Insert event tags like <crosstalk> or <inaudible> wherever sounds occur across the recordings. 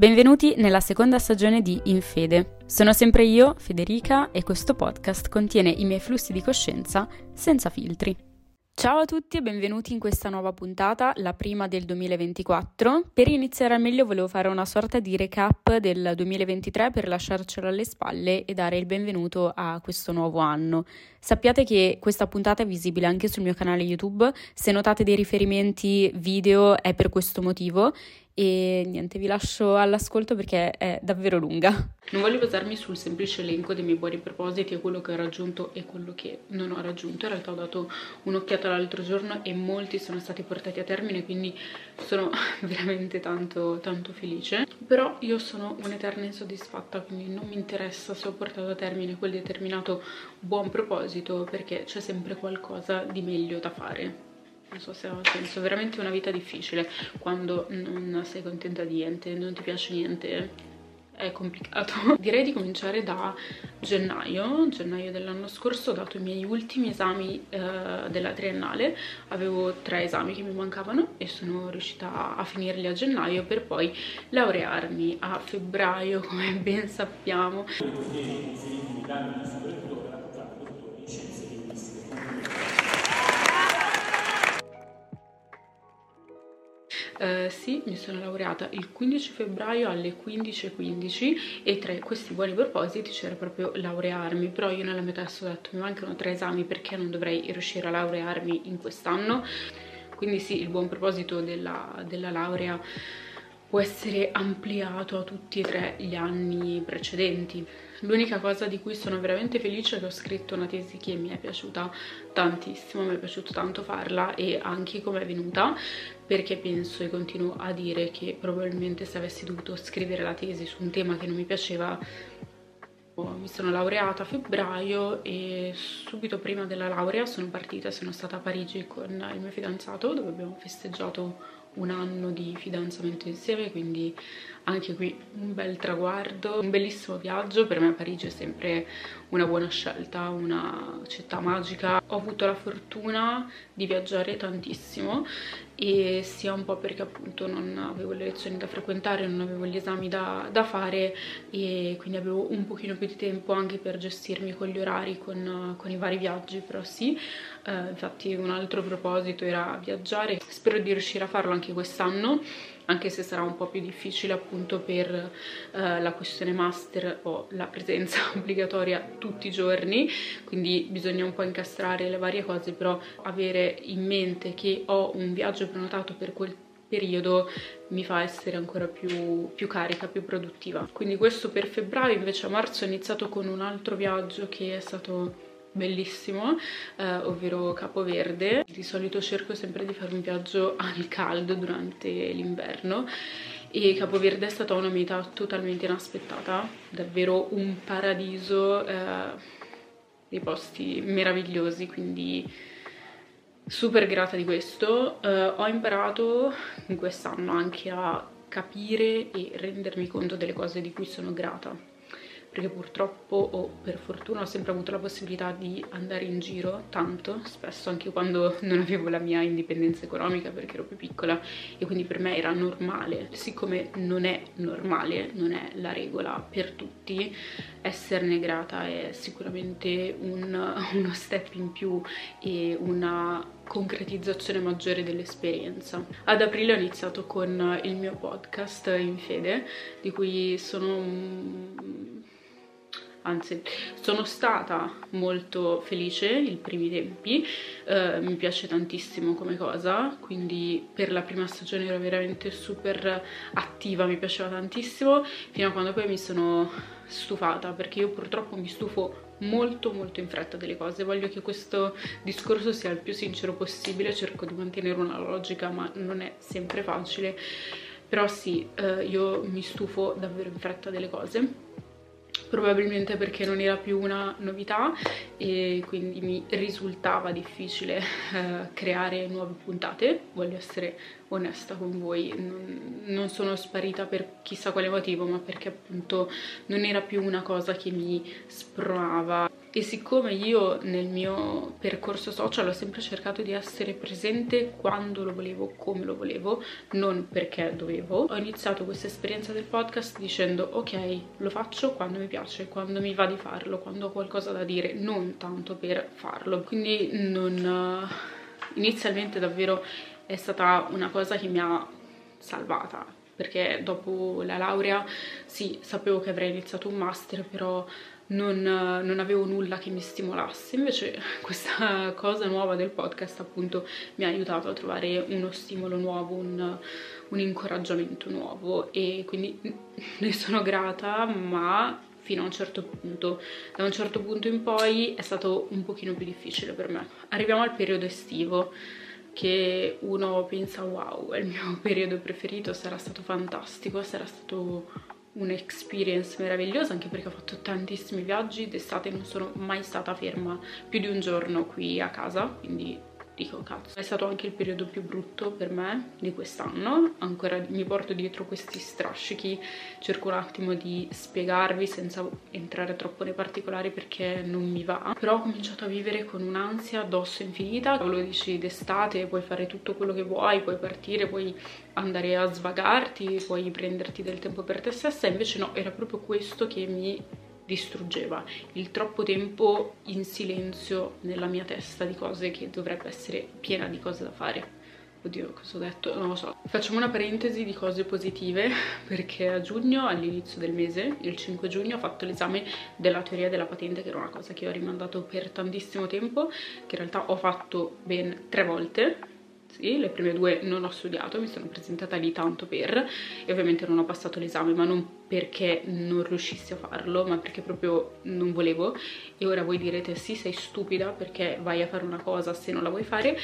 Benvenuti nella seconda stagione di In Fede. Sono sempre io, Federica, e questo podcast contiene i miei flussi di coscienza senza filtri. Ciao a tutti e benvenuti in questa nuova puntata, la prima del 2024. Per iniziare al meglio volevo fare una sorta di recap del 2023 per lasciarcelo alle spalle e dare il benvenuto a questo nuovo anno. Sappiate che questa puntata è visibile anche sul mio canale YouTube, se notate dei riferimenti video è per questo motivo e niente, vi lascio all'ascolto perché è davvero lunga. Non voglio basarmi sul semplice elenco dei miei buoni propositi e quello che ho raggiunto e quello che non ho raggiunto. In realtà ho dato un'occhiata l'altro giorno e molti sono stati portati a termine, quindi sono <laughs> veramente tanto, tanto felice. Però io sono un'eterna insoddisfatta, quindi non mi interessa se ho portato a termine quel determinato buon proposito perché c'è sempre qualcosa di meglio da fare non so se ha senso, veramente una vita difficile quando non sei contenta di niente, non ti piace niente, è complicato. <laughs> Direi di cominciare da gennaio, gennaio dell'anno scorso ho dato i miei ultimi esami eh, della triennale, avevo tre esami che mi mancavano e sono riuscita a finirli a gennaio per poi laurearmi a febbraio come ben sappiamo. Uh, sì, mi sono laureata il 15 febbraio alle 15.15 e tra questi buoni propositi c'era proprio laurearmi, però io nella mia testa ho detto mi mancano tre esami perché non dovrei riuscire a laurearmi in quest'anno, quindi sì, il buon proposito della, della laurea può essere ampliato a tutti e tre gli anni precedenti. L'unica cosa di cui sono veramente felice è che ho scritto una tesi che mi è piaciuta tantissimo, mi è piaciuto tanto farla e anche come è venuta, perché penso e continuo a dire che probabilmente se avessi dovuto scrivere la tesi su un tema che non mi piaceva mi sono laureata a febbraio e subito prima della laurea sono partita, sono stata a Parigi con il mio fidanzato dove abbiamo festeggiato un anno di fidanzamento insieme, quindi anche qui un bel traguardo, un bellissimo viaggio, per me Parigi è sempre una buona scelta, una città magica. Ho avuto la fortuna di viaggiare tantissimo e sia un po' perché appunto non avevo le lezioni da frequentare, non avevo gli esami da, da fare e quindi avevo un pochino più di tempo anche per gestirmi con gli orari, con, con i vari viaggi, però sì, eh, infatti un altro proposito era viaggiare, spero di riuscire a farlo anche quest'anno anche se sarà un po' più difficile appunto per eh, la questione master o la presenza <laughs> obbligatoria tutti i giorni, quindi bisogna un po' incastrare le varie cose, però avere in mente che ho un viaggio prenotato per quel periodo mi fa essere ancora più, più, carica, più produttiva. Quindi questo per febbraio, invece a marzo ho iniziato con un altro viaggio che è stato bellissimo, eh, ovvero Capoverde. Di solito cerco sempre di fare un viaggio al caldo durante l'inverno e Capoverde è stata una meta totalmente inaspettata, davvero un paradiso, eh, dei posti meravigliosi, quindi super grata di questo. Uh, ho imparato in quest'anno anche a capire e rendermi conto delle cose di cui sono grata perché purtroppo o per fortuna ho sempre avuto la possibilità di andare in giro tanto, spesso anche quando non avevo la mia indipendenza economica perché ero più piccola e quindi per me era normale, siccome non è normale, non è la regola per tutti, esserne grata è sicuramente un, <laughs> uno step in più e una concretizzazione maggiore dell'esperienza. Ad aprile ho iniziato con il mio podcast in fede, di cui sono anzi sono stata molto felice i primi tempi, eh, mi piace tantissimo come cosa, quindi per la prima stagione ero veramente super attiva, mi piaceva tantissimo, fino a quando poi mi sono stufata, perché io purtroppo mi stufo molto molto in fretta delle cose. Voglio che questo discorso sia il più sincero possibile cerco di mantenere una logica ma non è sempre facile. Però sì eh, io mi stufo davvero in fretta delle cose probabilmente perché non era più una novità e quindi mi risultava difficile eh, creare nuove puntate, voglio essere onesta con voi, non, sono sparita per chissà quale motivo ma perché appunto non era più una cosa che mi spronava e siccome io nel mio percorso social ho sempre cercato di essere presente quando lo volevo, come lo volevo, non perché dovevo, ho iniziato questa esperienza del podcast dicendo ok, lo faccio quando mi piace, quando mi va di farlo, quando ho qualcosa da dire, non tanto per farlo. Quindi non... inizialmente davvero è stata una cosa che mi ha salvata perché dopo la laurea sì, sapevo che avrei iniziato un master, però non, non, avevo nulla che mi stimolasse. Invece <laughs> questa cosa nuova del podcast appunto mi ha aiutato a trovare uno stimolo nuovo, un, un incoraggiamento nuovo e quindi <laughs> ne sono grata, ma fino a un certo punto. Da un certo punto in poi è stato un pochino più difficile per me. Arriviamo al periodo estivo che uno pensa wow, è il mio <laughs> periodo preferito, sarà stato fantastico, sarà stato un'experience meravigliosa anche perché ho fatto tantissimi viaggi d'estate non sono mai stata ferma più di un giorno qui a casa quindi dico cazzo è stato anche il periodo più brutto per me di quest'anno. Ancora mi porto dietro questi strascichi cerco un attimo di spiegarvi senza entrare troppo nei particolari perché non mi va. Però ho cominciato a vivere con un'ansia addosso infinita. Lo dici d'estate puoi fare tutto quello che vuoi puoi partire puoi andare a svagarti puoi prenderti del tempo per te stessa. Invece no era proprio questo che mi distruggeva il troppo tempo in silenzio nella mia testa di cose che dovrebbe essere piena di cose da fare Oddio, cosa ho detto? Non lo so. Facciamo una parentesi di cose positive <laughs> perché a giugno, all'inizio del mese, il 5 giugno, ho fatto l'esame della teoria della patente che era una cosa che ho rimandato per tantissimo tempo, che in realtà ho fatto ben tre volte sì, le prime due non ho studiato, mi sono presentata lì tanto per e ovviamente non ho passato l'esame, ma non perché non riuscissi a farlo, ma perché proprio non volevo. E ora voi direte sì, sei stupida perché vai a fare una cosa se non la vuoi fare.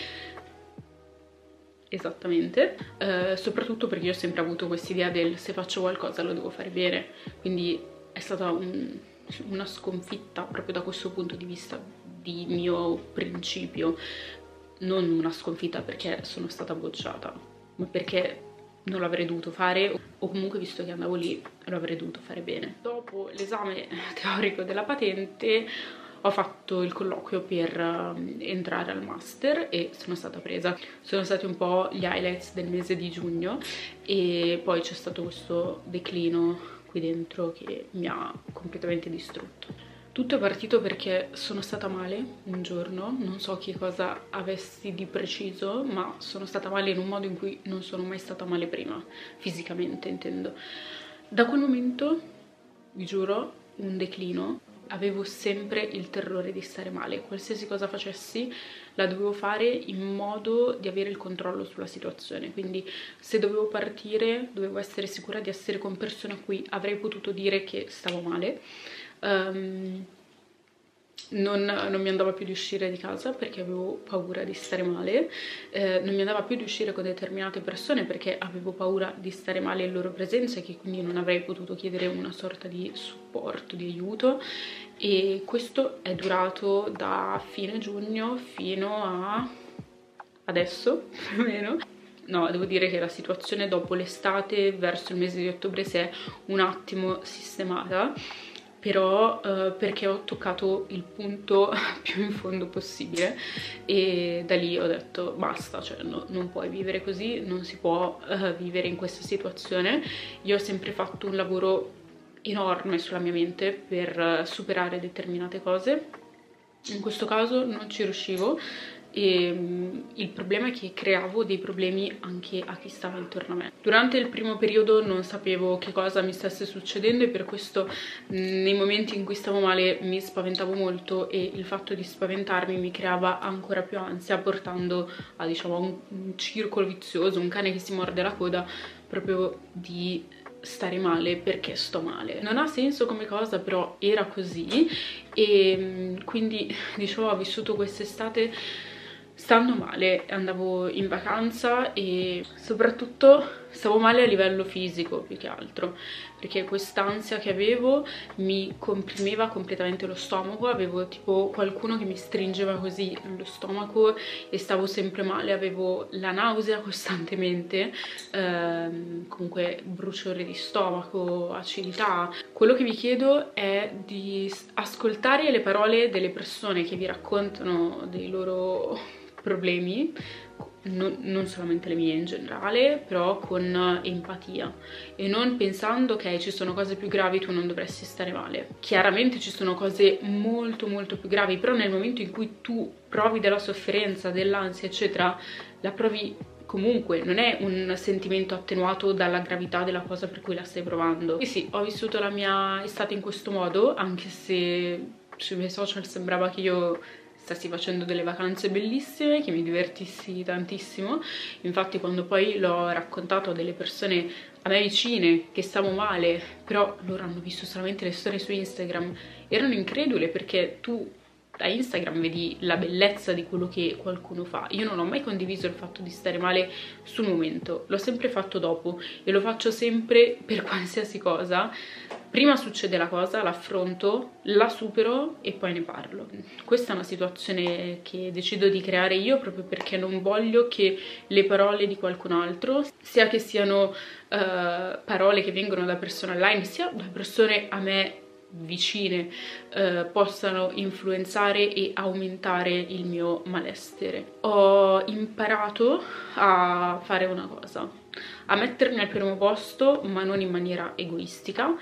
Esattamente. Eh, soprattutto perché io ho sempre avuto quest'idea del se faccio qualcosa lo devo fare bene. Quindi è stata un, una sconfitta proprio da questo punto di vista di mio principio non una sconfitta perché sono stata bocciata, ma perché non l'avrei dovuto fare o comunque visto che andavo lì lo avrei dovuto fare bene. Dopo l'esame <laughs> teorico della patente ho fatto il colloquio per uh, entrare al master e sono stata presa. Sono stati un po' gli highlights del mese di giugno e poi c'è stato questo declino qui dentro che mi ha completamente distrutto. Tutto è partito perché sono stata male un giorno, non so che cosa avessi di preciso, ma sono stata male in un modo in cui non sono mai stata male prima, fisicamente intendo. Da quel momento, vi giuro, un declino, avevo sempre il terrore di stare male, qualsiasi cosa facessi la dovevo fare in modo di avere il controllo sulla situazione, quindi se dovevo partire dovevo essere sicura di essere con persone a cui avrei potuto dire che stavo male, um, non, non, mi andava più di uscire di casa perché avevo paura di stare male, eh, non mi andava più di uscire con determinate persone perché avevo paura di stare male in loro presenza e che quindi non avrei potuto chiedere una sorta di supporto, di aiuto. E questo è durato da fine giugno fino a adesso <laughs> più o meno. No, devo dire che la situazione dopo l'estate, verso il mese di ottobre, si è un attimo sistemata però eh, perché ho toccato il punto <laughs> più in fondo possibile e da lì ho detto basta, cioè no, non puoi vivere così, non si può uh, vivere in questa situazione. Io ho sempre fatto un lavoro enorme sulla mia mente per uh, superare determinate cose, in questo caso non ci riuscivo e um, il problema è che creavo dei problemi anche a chi stava intorno a me. Durante il primo periodo non sapevo che cosa mi stesse succedendo e per questo nei momenti in cui stavo male mi spaventavo molto e il fatto di spaventarmi mi creava ancora più ansia portando a diciamo un, un circolo vizioso, un cane che si morde la coda proprio di stare male perché sto male. Non ha senso come cosa, però era così e quindi <laughs> diciamo ho vissuto quest'estate stando male, andavo in vacanza e soprattutto stavo male a livello fisico più che altro perché quest'ansia che avevo mi comprimeva completamente lo stomaco avevo tipo qualcuno che mi stringeva così lo stomaco e stavo sempre male avevo la nausea costantemente ehm, comunque bruciore di stomaco acidità. Quello che vi chiedo è di ascoltare le parole delle persone che vi raccontano dei loro problemi non, non, solamente le mie in generale, però con empatia e non pensando che ci sono cose più gravi, tu non dovresti stare male. Chiaramente ci sono cose molto molto più gravi, però nel momento in cui tu provi della sofferenza, dell'ansia, eccetera, la provi comunque, non è un sentimento attenuato dalla gravità della cosa per cui la stai provando. E sì, ho vissuto la mia estate in questo modo, anche se sui miei social sembrava che io stessi facendo delle vacanze bellissime, che mi divertissi tantissimo. Infatti quando poi l'ho raccontato a delle persone a me vicine che stavo male, però loro hanno visto solamente le storie su Instagram, erano incredule perché tu da Instagram vedi la bellezza di quello che qualcuno fa. Io non ho mai condiviso il fatto di stare male sul momento, l'ho sempre fatto dopo e lo faccio sempre per <laughs> qualsiasi cosa prima succede la cosa, l'affronto, la supero e poi ne parlo. Questa è una situazione che decido di creare io proprio perché non voglio che le parole di qualcun altro, sia che siano uh, parole che vengono da persone online, sia da persone a me vicine uh, possano influenzare e aumentare il mio malessere. Ho imparato a fare una cosa, a mettermi al primo posto ma non in maniera egoistica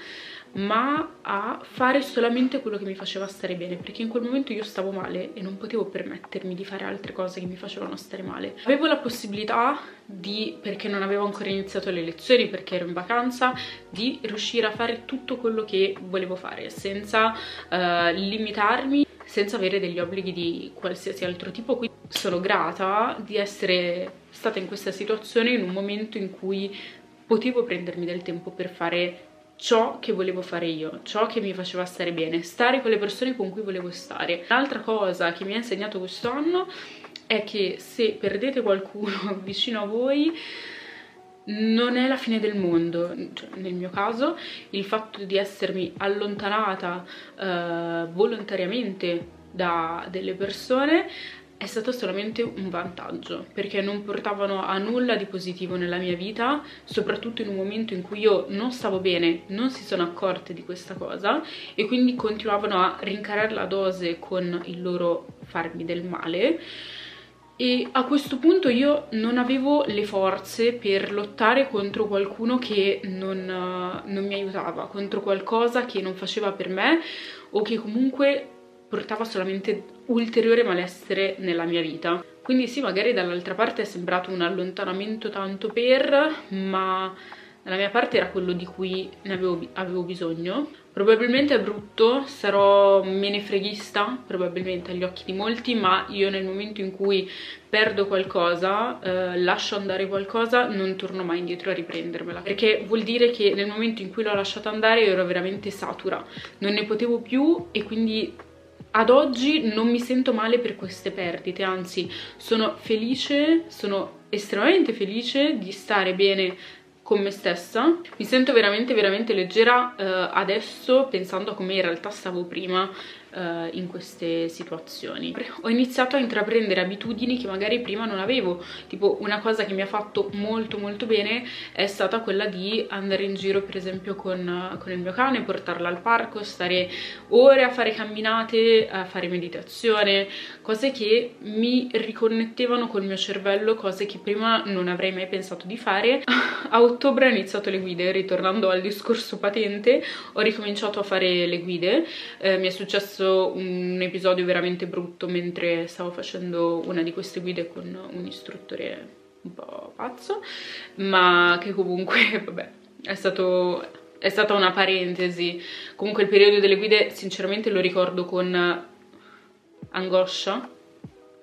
ma a fare solamente quello che mi faceva stare bene perché in quel momento io stavo male e non potevo permettermi di fare altre cose che mi facevano stare male. Avevo la possibilità di, perché non avevo ancora iniziato le lezioni perché ero in vacanza di riuscire a fare tutto quello che volevo fare senza uh, limitarmi senza avere degli obblighi di qualsiasi altro tipo quindi sono grata di essere stata in questa situazione in un momento in cui potevo prendermi del tempo per fare ciò che volevo fare io, ciò che mi faceva stare bene, stare con le persone con cui volevo stare. Un'altra cosa che mi ha insegnato quest'anno è che se perdete qualcuno <laughs> vicino a voi non è la fine del mondo, cioè, nel mio caso il fatto di essermi allontanata uh, volontariamente da delle persone è stato solamente un vantaggio perché non portavano a nulla di positivo nella mia vita soprattutto in un momento in cui io non stavo bene non si sono accorte di questa cosa e quindi continuavano a rincarare la dose con il loro farmi del male e a questo punto io non avevo le forze per lottare contro qualcuno che non, non mi aiutava, contro qualcosa che non faceva per me o che comunque portava solamente ulteriore malessere nella mia vita. Quindi sì, magari dall'altra parte è sembrato un allontanamento tanto per, ma dalla mia parte era quello di cui ne avevo, avevo bisogno. Probabilmente è brutto, sarò menefreghista, probabilmente agli occhi di molti, ma io nel momento in cui perdo qualcosa, eh, lascio andare qualcosa, non torno mai indietro a riprendermela. Perché vuol dire che nel momento in cui l'ho lasciata andare ero veramente satura, non ne potevo più e quindi ad oggi non mi sento male per queste perdite, anzi sono felice, sono estremamente felice di stare bene con me stessa. Mi sento veramente veramente leggera eh, adesso pensando a come in realtà stavo prima uh, in queste situazioni. Ho iniziato a intraprendere abitudini che magari prima non avevo, tipo una cosa che mi ha fatto molto molto bene è stata quella di andare in giro per esempio con, con il mio cane, portarla al parco, stare ore a fare camminate, a fare meditazione, cose che mi riconnettevano col mio cervello, cose che prima non avrei mai pensato di fare. <laughs> A ottobre ho iniziato le guide, ritornando al discorso patente, ho ricominciato a fare le guide, eh, mi è successo successo un episodio veramente brutto mentre stavo facendo una di queste guide con un istruttore un po' pazzo, ma che comunque, <laughs> vabbè, è stato è stata una parentesi. Comunque il periodo delle guide sinceramente lo ricordo con angoscia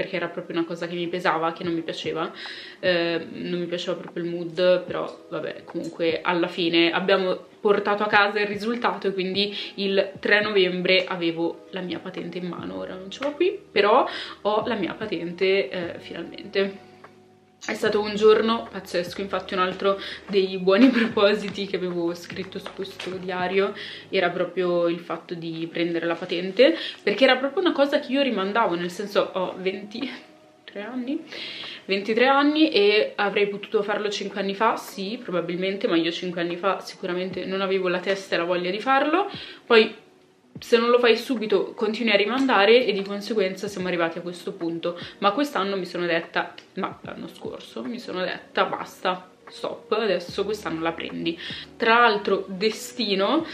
perché era proprio una cosa che mi pesava, che non mi piaceva, eh, non mi piaceva proprio il mood, però vabbè, comunque alla fine abbiamo portato a casa il risultato e quindi il 3 novembre avevo la mia patente in mano, ora non ce l'ho qui, però ho la mia patente eh, finalmente. È stato un giorno pazzesco, infatti un altro dei buoni <laughs> propositi che avevo scritto su questo diario era proprio il fatto di prendere la patente, perché era proprio una cosa che io rimandavo, nel senso ho 23 anni, 23 anni e avrei potuto farlo 5 anni fa, sì, probabilmente, ma io 5 anni fa sicuramente non avevo la testa e la voglia di farlo, poi se non lo fai subito continui a rimandare e di conseguenza siamo arrivati a questo punto. Ma quest'anno mi sono detta ma l'anno scorso mi sono detta basta stop adesso quest'anno la prendi. Tra l'altro destino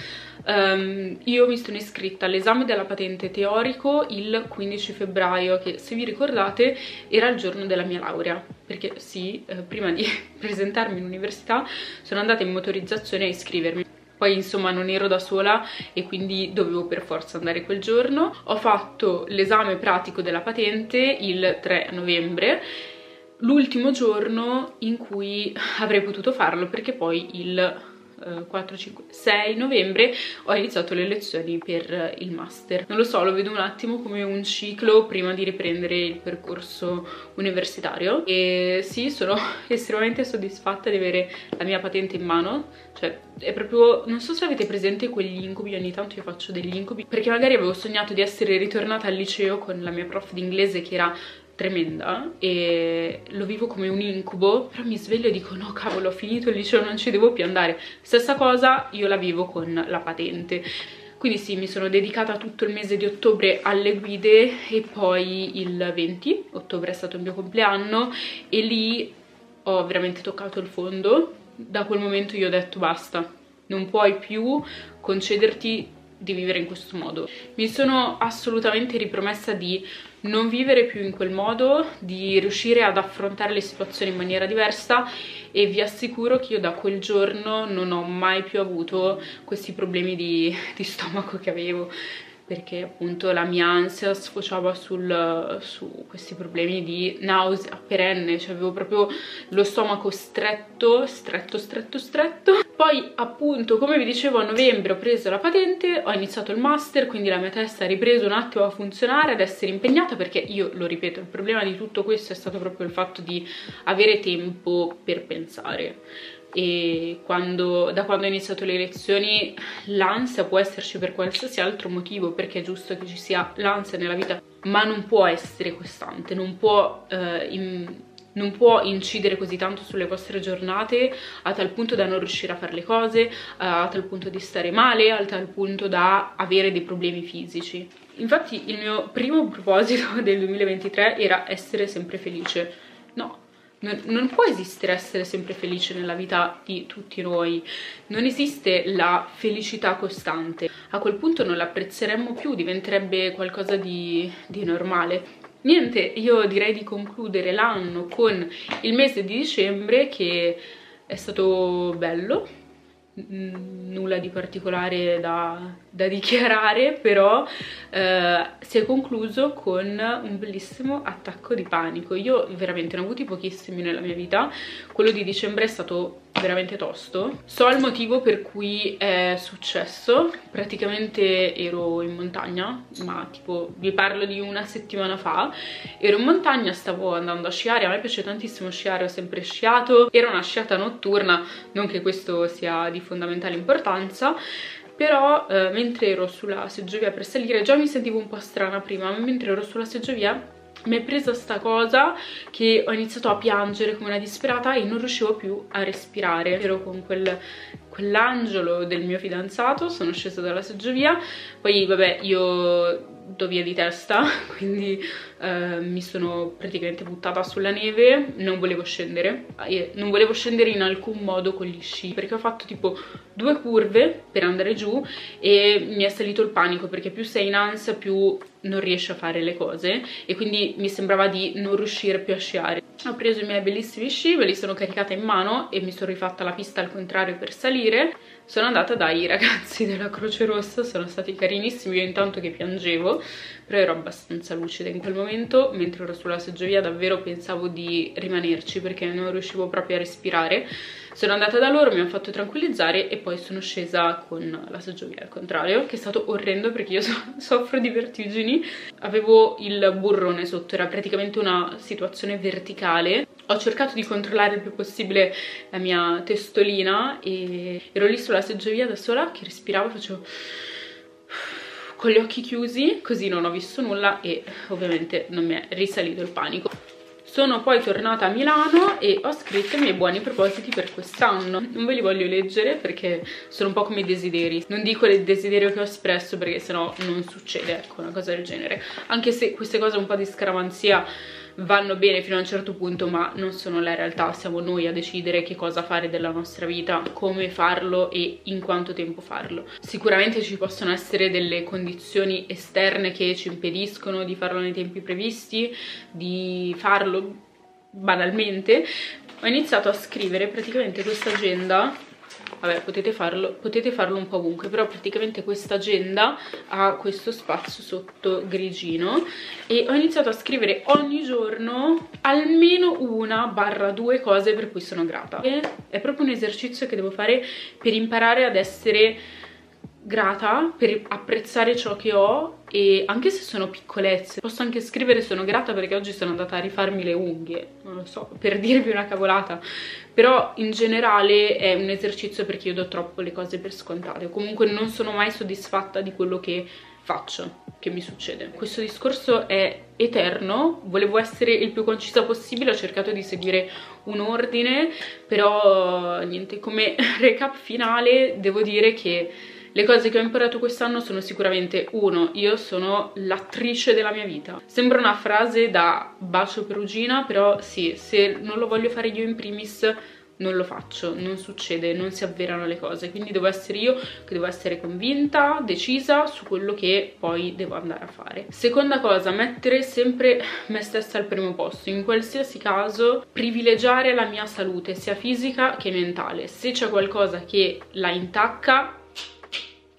um, io mi sono iscritta all'esame della patente teorico il 15 febbraio che se vi ricordate era il giorno della mia laurea. Perché sì, eh, prima di <laughs> presentarmi in università sono andata in motorizzazione a iscrivermi poi insomma non ero da sola e quindi dovevo per forza andare quel giorno. Ho fatto l'esame pratico della patente il 3 novembre, l'ultimo giorno in cui avrei potuto farlo perché poi il 4, 5, 6 novembre ho iniziato le lezioni per il master. Non lo so, lo vedo un attimo come un ciclo prima di riprendere il percorso universitario e sì, sono <laughs> estremamente soddisfatta di avere la mia patente in mano, cioè è proprio, non so se avete presente quegli incubi, ogni tanto io faccio degli incubi, perché magari avevo sognato di essere ritornata al liceo con la mia prof di inglese che era tremenda e lo vivo come un incubo però mi sveglio e dico no cavolo ho finito il liceo non ci devo più andare stessa cosa io la vivo con la patente quindi sì, mi sono dedicata tutto il mese di ottobre alle guide e poi il 20 ottobre è stato il mio compleanno e lì ho veramente toccato il fondo. Da quel momento io ho detto basta, non puoi più concederti di vivere in questo modo. Mi sono assolutamente ripromessa di non vivere più in quel modo, di riuscire ad affrontare le situazioni in maniera diversa e vi assicuro che io da quel giorno non ho mai più avuto questi problemi di, di stomaco che avevo perché appunto la mia ansia sfociava sul, su questi problemi di nausea perenne, cioè avevo proprio lo stomaco stretto, stretto, stretto, stretto. Poi appunto, come vi dicevo, a novembre ho preso la patente, ho iniziato il master, quindi la mia testa ha ripreso un attimo a funzionare, ad essere impegnata, perché io, lo ripeto, il problema di tutto questo è stato proprio il fatto di avere tempo per pensare e quando, da quando ho iniziato le lezioni l'ansia può esserci per qualsiasi altro motivo perché è giusto che ci sia l'ansia nella vita ma non può essere costante, non può, eh, in, non può incidere così tanto sulle vostre giornate a tal punto da non riuscire a fare le cose, a tal punto di stare male, a tal punto da avere dei problemi fisici. Infatti il mio primo proposito <laughs> del 2023 era essere sempre felice. No, non, non, può esistere essere sempre felice nella vita di tutti noi, non esiste la felicità costante. A quel punto non l'apprezzeremmo più, diventerebbe qualcosa di, di normale. Niente, io direi di concludere l'anno con il mese di dicembre che è stato bello, nulla di particolare da, da dichiarare però eh, si è concluso con un bellissimo attacco di panico. Io veramente ne ho avuti pochissimi nella mia vita. Quello di dicembre è stato veramente tosto. So il motivo per cui è successo. Praticamente ero in montagna ma tipo vi parlo di una settimana fa. Ero in montagna stavo andando a sciare. A me piace tantissimo sciare ho sempre sciato. Era una sciata notturna non che questo sia di fondamentale importanza però eh, mentre ero sulla seggiovia per salire già mi sentivo un po' strana prima ma mentre ero sulla seggiovia mi è presa sta cosa che ho iniziato a piangere come una disperata e non riuscivo più a respirare. Ero con quel quell'angelo del mio fidanzato sono scesa dalla seggiovia poi vabbè io do via di testa <laughs> quindi eh, mi sono praticamente buttata sulla neve non volevo scendere e non volevo scendere in alcun modo con gli sci perché ho fatto tipo due curve per andare giù e mi è salito il panico perché più sei in ansia più non riesci a fare le cose e quindi mi sembrava di non riuscire più a sciare. Ho preso i miei bellissimi sci, ve li sono caricata in mano e mi sono rifatta la pista al contrario per salire sono andata dai ragazzi della Croce Rossa, sono stati carinissimi, io intanto che piangevo, però ero abbastanza lucida in quel momento, mentre ero sulla seggiovia davvero pensavo di rimanerci perché non riuscivo proprio a respirare. Sono andata da loro, mi hanno fatto tranquillizzare e poi sono scesa con la seggiovia al contrario, che è stato orrendo perché io <laughs> so soffro di vertigini. Avevo il burrone sotto, era praticamente una situazione verticale ho cercato di controllare il più possibile la mia testolina e ero lì sulla seggiovia da sola che respiravo, facevo con gli occhi chiusi, così non ho visto nulla e ovviamente non mi è risalito il panico. Sono poi tornata a Milano e ho scritto i miei buoni propositi per quest'anno. Non ve li voglio leggere perché sono un po' come i desideri. Non dico il desiderio che ho espresso perché sennò non succede, ecco, una cosa del genere. Anche se queste cose un po' di scaramanzia vanno bene fino a un certo punto ma non sono la realtà, siamo noi a decidere che cosa fare della nostra vita, come farlo e in quanto tempo farlo. Sicuramente ci possono essere delle condizioni esterne che ci impediscono di farlo nei tempi previsti, di farlo banalmente. Ho iniziato a scrivere praticamente questa agenda vabbè potete farlo, potete farlo un po' ovunque però praticamente questa agenda ha questo spazio sotto grigino e ho iniziato a scrivere ogni giorno almeno una barra due cose per cui sono grata. E è proprio un esercizio che devo fare per imparare ad essere grata per apprezzare ciò che ho e anche se sono piccolezze. Posso anche scrivere sono grata perché oggi sono andata a rifarmi le unghie non lo so, per <laughs> dirvi una cavolata. Però in generale è un esercizio perché io do troppo le cose per scontate. Comunque non sono mai soddisfatta di quello che faccio, che mi succede. Questo discorso è eterno, volevo essere il più concisa possibile, ho cercato di seguire un ordine, però niente, come <laughs> recap finale devo dire che le cose che ho imparato quest'anno sono sicuramente uno, io sono l'attrice della mia vita. Sembra una frase da bacio perugina, però sì, se non lo voglio fare io in primis non lo faccio, non succede, non si avverano le cose, quindi devo essere io che devo essere convinta, decisa su quello che poi devo andare a fare. Seconda cosa, mettere sempre me stessa al primo posto, in qualsiasi caso privilegiare la mia salute, sia fisica che mentale. Se c'è qualcosa che la intacca,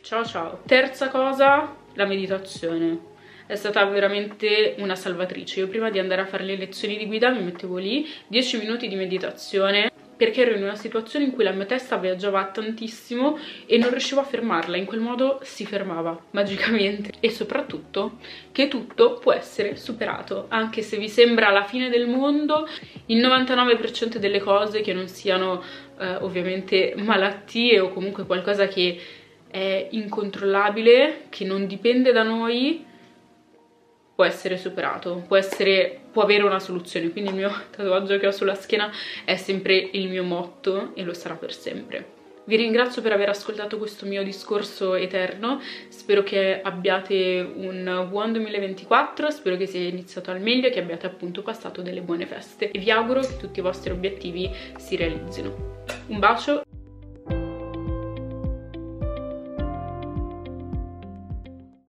ciao ciao. Terza cosa, la meditazione è stata veramente una salvatrice. Io prima di andare a fare le lezioni di guida mi mettevo lì 10 minuti di meditazione perché ero in una situazione in cui la mia testa viaggiava tantissimo e non riuscivo a fermarla, in quel modo si fermava magicamente e soprattutto che tutto può essere superato, anche se vi sembra la fine del mondo, il 99% delle cose che non siano eh, ovviamente malattie o comunque qualcosa che è incontrollabile, che non dipende da noi, può essere superato, può, essere, può avere una soluzione. Quindi il mio <laughs> tatuaggio che ho sulla schiena è sempre il mio motto e lo sarà per sempre. Vi ringrazio per aver ascoltato questo mio discorso eterno, spero che abbiate un buon 2024, spero che sia iniziato al meglio e che abbiate appunto passato delle buone feste e vi auguro che tutti i vostri obiettivi si realizzino. Un bacio